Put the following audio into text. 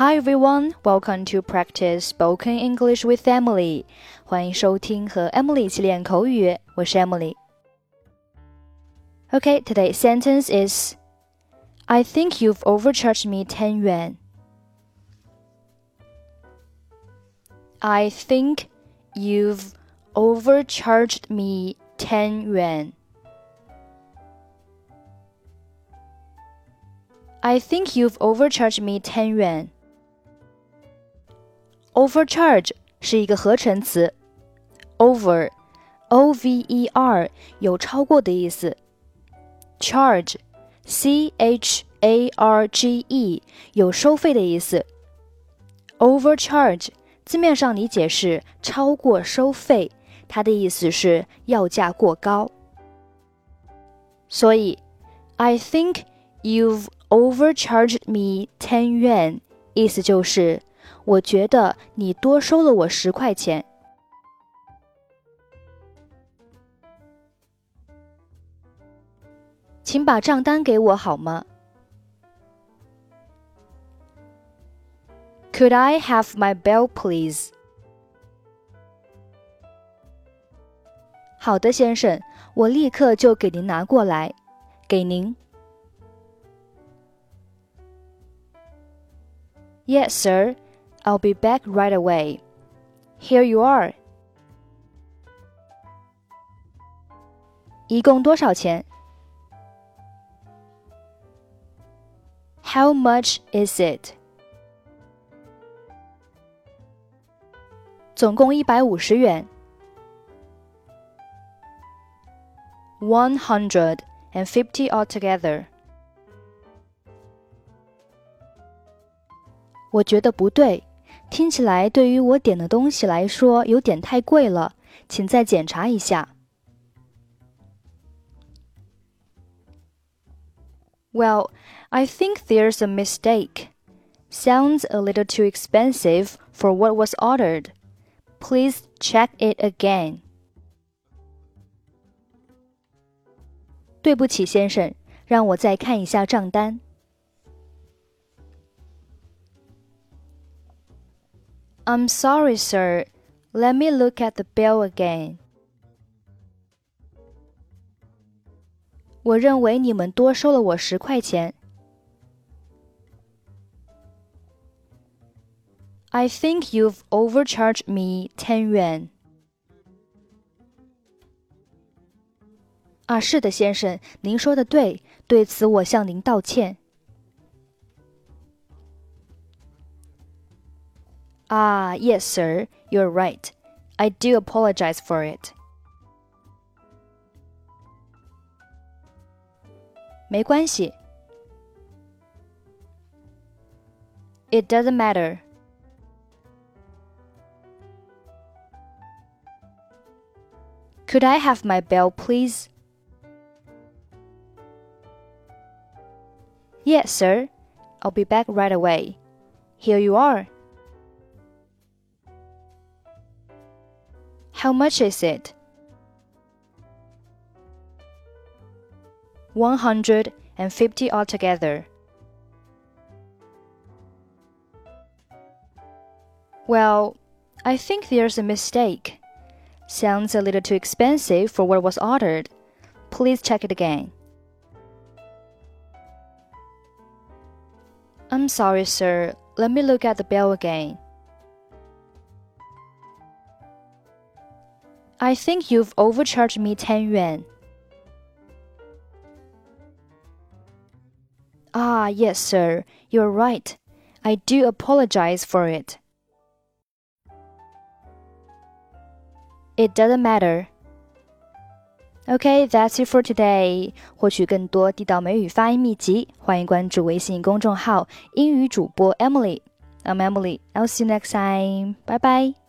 Hi everyone, welcome to practice spoken English with Emily. 欢迎收听和 Emily 一起练口语，我是 Emily。Okay, today's sentence is I think you've overcharged me 10 yuan. I think you've overcharged me 10 yuan. I think you've overcharged me 10 yuan. Overcharge 是一个合成词，over o v e r 有超过的意思，charge c h a r g e 有收费的意思。Overcharge 字面上理解是超过收费，它的意思是要价过高。所以，I think you've overcharged me ten yuan，意思就是 我觉得你多收了我十块钱。请把账单给我好吗？Could I have my bill, please？好的，先生，我立刻就给您拿过来，给您。Yes, sir. I'll be back right away. Here you are. 一共多少钱？How much is it? 总共一百五十元。One hundred and fifty altogether. 我觉得不对， 听起来对于我点的东西来说有点太贵了，请再检查一下。Well, I think there's a mistake. Sounds a little too expensive for what was ordered. Please check it again. 对不起，先生，让我再看一下账单。 I'm sorry, sir. Let me look at the bill again. 我认为你们多收了我十块钱。I think you've overcharged me ten yuan. 啊，是的，先生，您说的对，对此我向您道歉。 Ah, yes, sir, you're right. I do apologize for it. 没关系。It doesn't matter. Could I have my bill, please? Yes, sir. I'll be back right away. Here you are. How much is it? One hundred and fifty altogether. Well, I think there's a mistake. Sounds a little too expensive for what was ordered. Please check it again. I'm sorry, sir. Let me look at the bill again. I think you've overcharged me 10 yuan. Ah, yes, sir. You're right. I do apologize for it. It doesn't matter. Okay, that's it for today. 获取更多地道美语发音秘籍，欢迎关注微信公众号“英语主播 Emily”。I'm Emily. I'll see you next time. Bye bye.